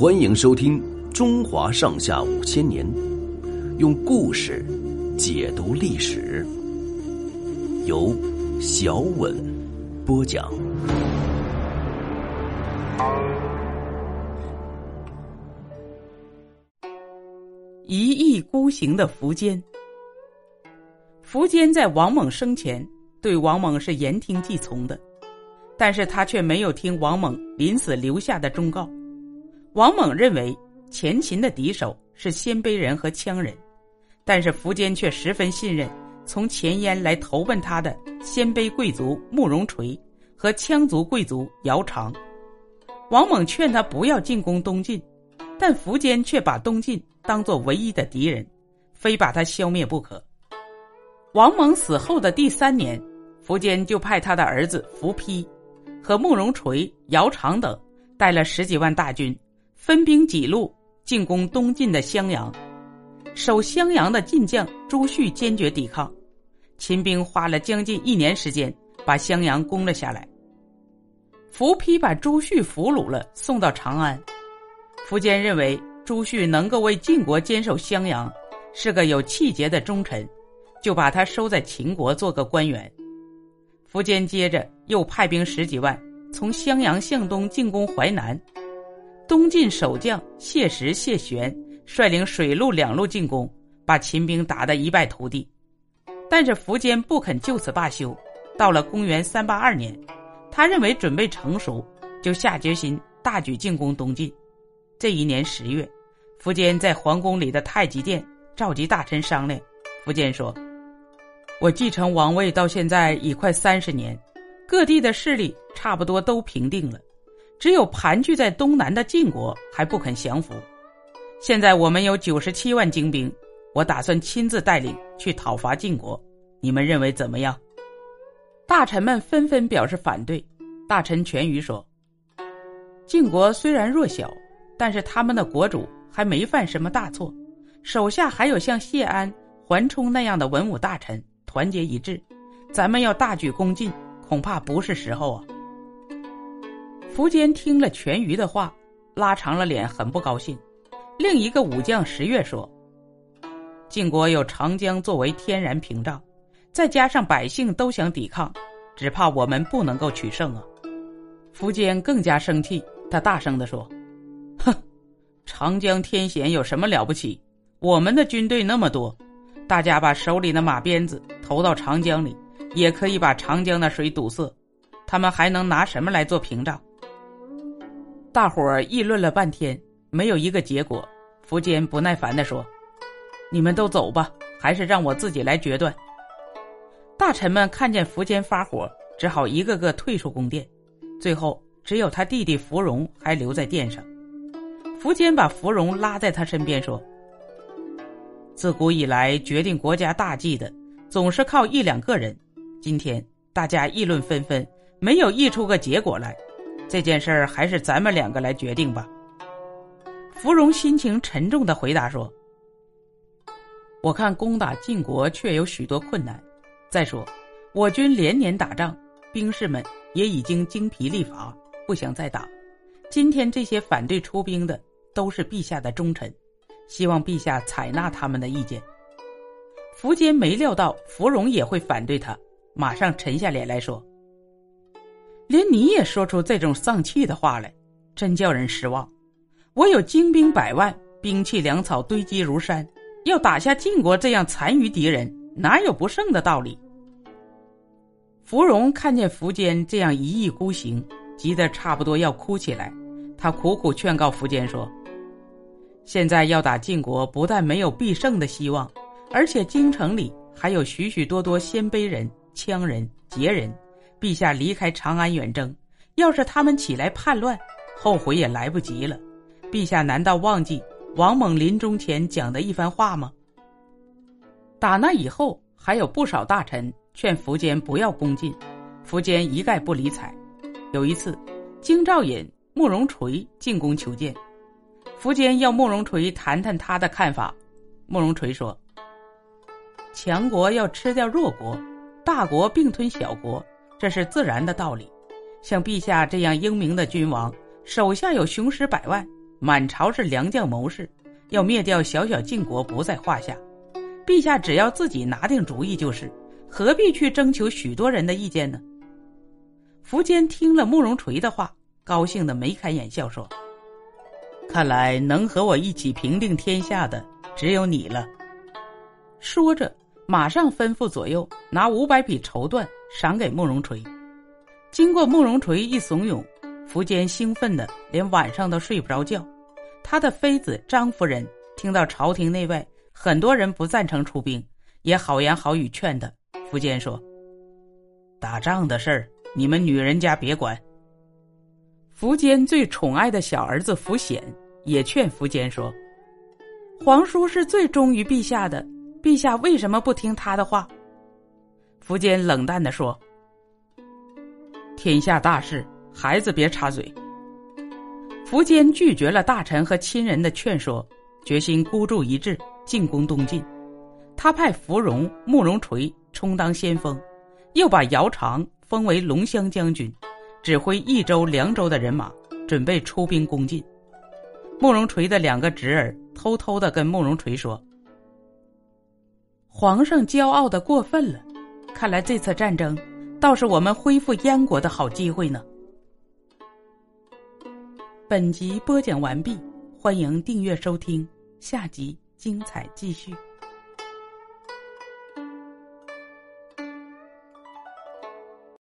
欢迎收听《中华上下五千年》，用故事解读历史，由小稳播讲。一意孤行的苻坚，苻坚在王猛生前对王猛是言听计从的，但是他却没有听王猛临死留下的忠告。王猛认为前秦的敌手是鲜卑人和羌人，但是苻坚却十分信任从前燕来投奔他的鲜卑贵族慕容垂和羌族贵族姚苌。王猛劝他不要进攻东晋，但苻坚却把东晋。当做唯一的敌人，非把他消灭不可。王猛死后的第三年，苻坚就派他的儿子苻丕和慕容垂、姚苌等带了十几万大军，分兵几路进攻东晋的襄阳。守襄阳的晋将朱旭坚决抵抗，秦兵花了将近一年时间把襄阳攻了下来。苻丕把朱旭俘虏了，送到长安。苻坚认为。朱旭能够为晋国坚守襄阳，是个有气节的忠臣，就把他收在秦国做个官员。苻坚接着又派兵十几万从襄阳向东进攻淮南，东晋守将谢石、谢玄率领水陆两路进攻，把秦兵打得一败涂地。但是苻坚不肯就此罢休，到了公元三八二年，他认为准备成熟，就下决心大举进攻东晋。这一年十月。苻坚在皇宫里的太极殿召集大臣商量。苻坚说：“我继承王位到现在已快三十年，各地的势力差不多都平定了，只有盘踞在东南的晋国还不肯降服。现在我们有九十七万精兵，我打算亲自带领去讨伐晋国。你们认为怎么样？”大臣们纷纷表示反对。大臣全瑜说：“晋国虽然弱小，但是他们的国主。”还没犯什么大错，手下还有像谢安、桓冲那样的文武大臣，团结一致，咱们要大举攻晋，恐怕不是时候啊。苻坚听了全瑜的话，拉长了脸，很不高兴。另一个武将石越说：“晋国有长江作为天然屏障，再加上百姓都想抵抗，只怕我们不能够取胜啊。”苻坚更加生气，他大声地说：“哼！”长江天险有什么了不起？我们的军队那么多，大家把手里的马鞭子投到长江里，也可以把长江的水堵塞。他们还能拿什么来做屏障？大伙儿议论了半天，没有一个结果。苻坚不耐烦地说：“你们都走吧，还是让我自己来决断。”大臣们看见苻坚发火，只好一个个退出宫殿。最后，只有他弟弟芙蓉还留在殿上。苻坚把芙蓉拉在他身边说：“自古以来，决定国家大计的总是靠一两个人。今天大家议论纷纷，没有议出个结果来。这件事儿还是咱们两个来决定吧。”芙蓉心情沉重的回答说：“我看攻打晋国确有许多困难。再说，我军连年打仗，兵士们也已经精疲力乏，不想再打。今天这些反对出兵的。”都是陛下的忠臣，希望陛下采纳他们的意见。苻坚没料到芙蓉也会反对他，马上沉下脸来说：“连你也说出这种丧气的话来，真叫人失望。我有精兵百万，兵器粮草堆积如山，要打下晋国这样残余敌人，哪有不胜的道理？”芙蓉看见苻坚这样一意孤行，急得差不多要哭起来，他苦苦劝告苻坚说。现在要打晋国，不但没有必胜的希望，而且京城里还有许许多多鲜卑人、羌人、羯人。陛下离开长安远征，要是他们起来叛乱，后悔也来不及了。陛下难道忘记王猛临终前讲的一番话吗？打那以后，还有不少大臣劝苻坚不要攻晋，苻坚一概不理睬。有一次，京兆尹慕容垂进宫求见。苻坚要慕容垂谈谈他的看法。慕容垂说：“强国要吃掉弱国，大国并吞小国，这是自然的道理。像陛下这样英明的君王，手下有雄师百万，满朝是良将谋士，要灭掉小小晋国不在话下。陛下只要自己拿定主意就是，何必去征求许多人的意见呢？”苻坚听了慕容垂的话，高兴的眉开眼笑说：“看来能和我一起平定天下的只有你了。”说着，马上吩咐左右拿五百匹绸缎赏给慕容垂。经过慕容垂一怂恿，苻坚兴奋的连晚上都睡不着觉。他的妃子张夫人听到朝廷内外很多人不赞成出兵，也好言好语劝他。苻坚说：“打仗的事儿。”你们女人家别管。苻坚最宠爱的小儿子苻显也劝苻坚说：“皇叔是最忠于陛下的，陛下为什么不听他的话？”苻坚冷淡的说：“天下大事，孩子别插嘴。”苻坚拒绝了大臣和亲人的劝说，决心孤注一掷进攻东晋。他派芙蓉、慕容垂充当先锋，又把姚苌。封为龙骧将军，指挥益州、凉州的人马，准备出兵攻晋。慕容垂的两个侄儿偷偷的跟慕容垂说：“皇上骄傲的过分了，看来这次战争倒是我们恢复燕国的好机会呢。”本集播讲完毕，欢迎订阅收听，下集精彩继续。